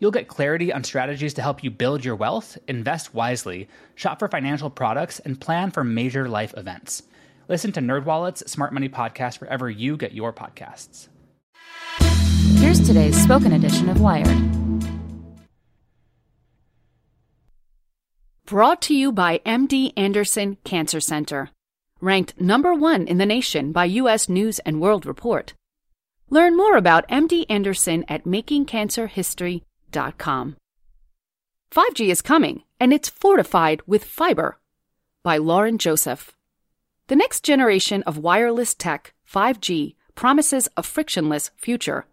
You'll get clarity on strategies to help you build your wealth, invest wisely, shop for financial products, and plan for major life events. Listen to NerdWallet's Smart Money Podcast wherever you get your podcasts. Here's today's spoken edition of Wired. Brought to you by MD Anderson Cancer Center, ranked number one in the nation by U.S. News and World Report. Learn more about MD Anderson at makingcancerhistory.com. 5G is coming, and it's fortified with fiber. By Lauren Joseph. The next generation of wireless tech, 5G, promises a frictionless future.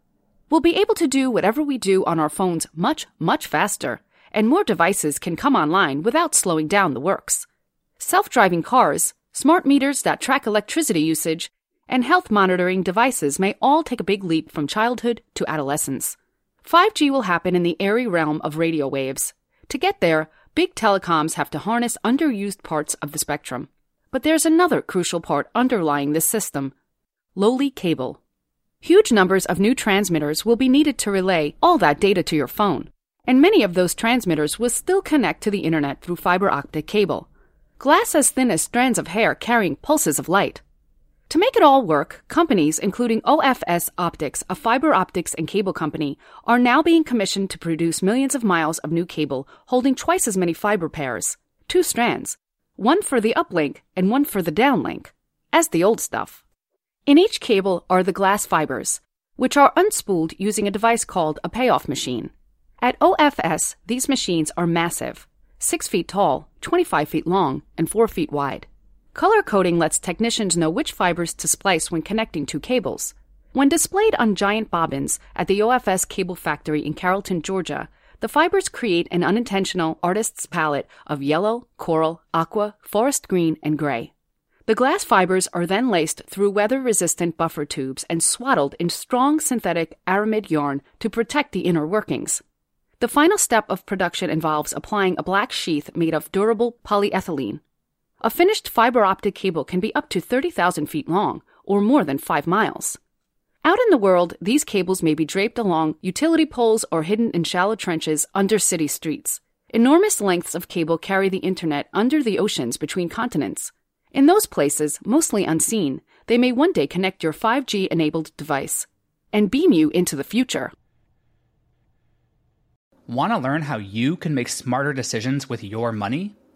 We'll be able to do whatever we do on our phones much, much faster, and more devices can come online without slowing down the works. Self driving cars, smart meters that track electricity usage, and health monitoring devices may all take a big leap from childhood to adolescence. 5G will happen in the airy realm of radio waves. To get there, big telecoms have to harness underused parts of the spectrum. But there's another crucial part underlying this system lowly cable. Huge numbers of new transmitters will be needed to relay all that data to your phone, and many of those transmitters will still connect to the internet through fiber optic cable. Glass as thin as strands of hair carrying pulses of light. To make it all work, companies, including OFS Optics, a fiber optics and cable company, are now being commissioned to produce millions of miles of new cable holding twice as many fiber pairs, two strands, one for the uplink and one for the downlink, as the old stuff. In each cable are the glass fibers, which are unspooled using a device called a payoff machine. At OFS, these machines are massive 6 feet tall, 25 feet long, and 4 feet wide. Color coding lets technicians know which fibers to splice when connecting two cables. When displayed on giant bobbins at the OFS cable factory in Carrollton, Georgia, the fibers create an unintentional artist's palette of yellow, coral, aqua, forest green, and gray. The glass fibers are then laced through weather resistant buffer tubes and swaddled in strong synthetic aramid yarn to protect the inner workings. The final step of production involves applying a black sheath made of durable polyethylene. A finished fiber optic cable can be up to 30,000 feet long, or more than 5 miles. Out in the world, these cables may be draped along utility poles or hidden in shallow trenches under city streets. Enormous lengths of cable carry the internet under the oceans between continents. In those places, mostly unseen, they may one day connect your 5G enabled device and beam you into the future. Want to learn how you can make smarter decisions with your money?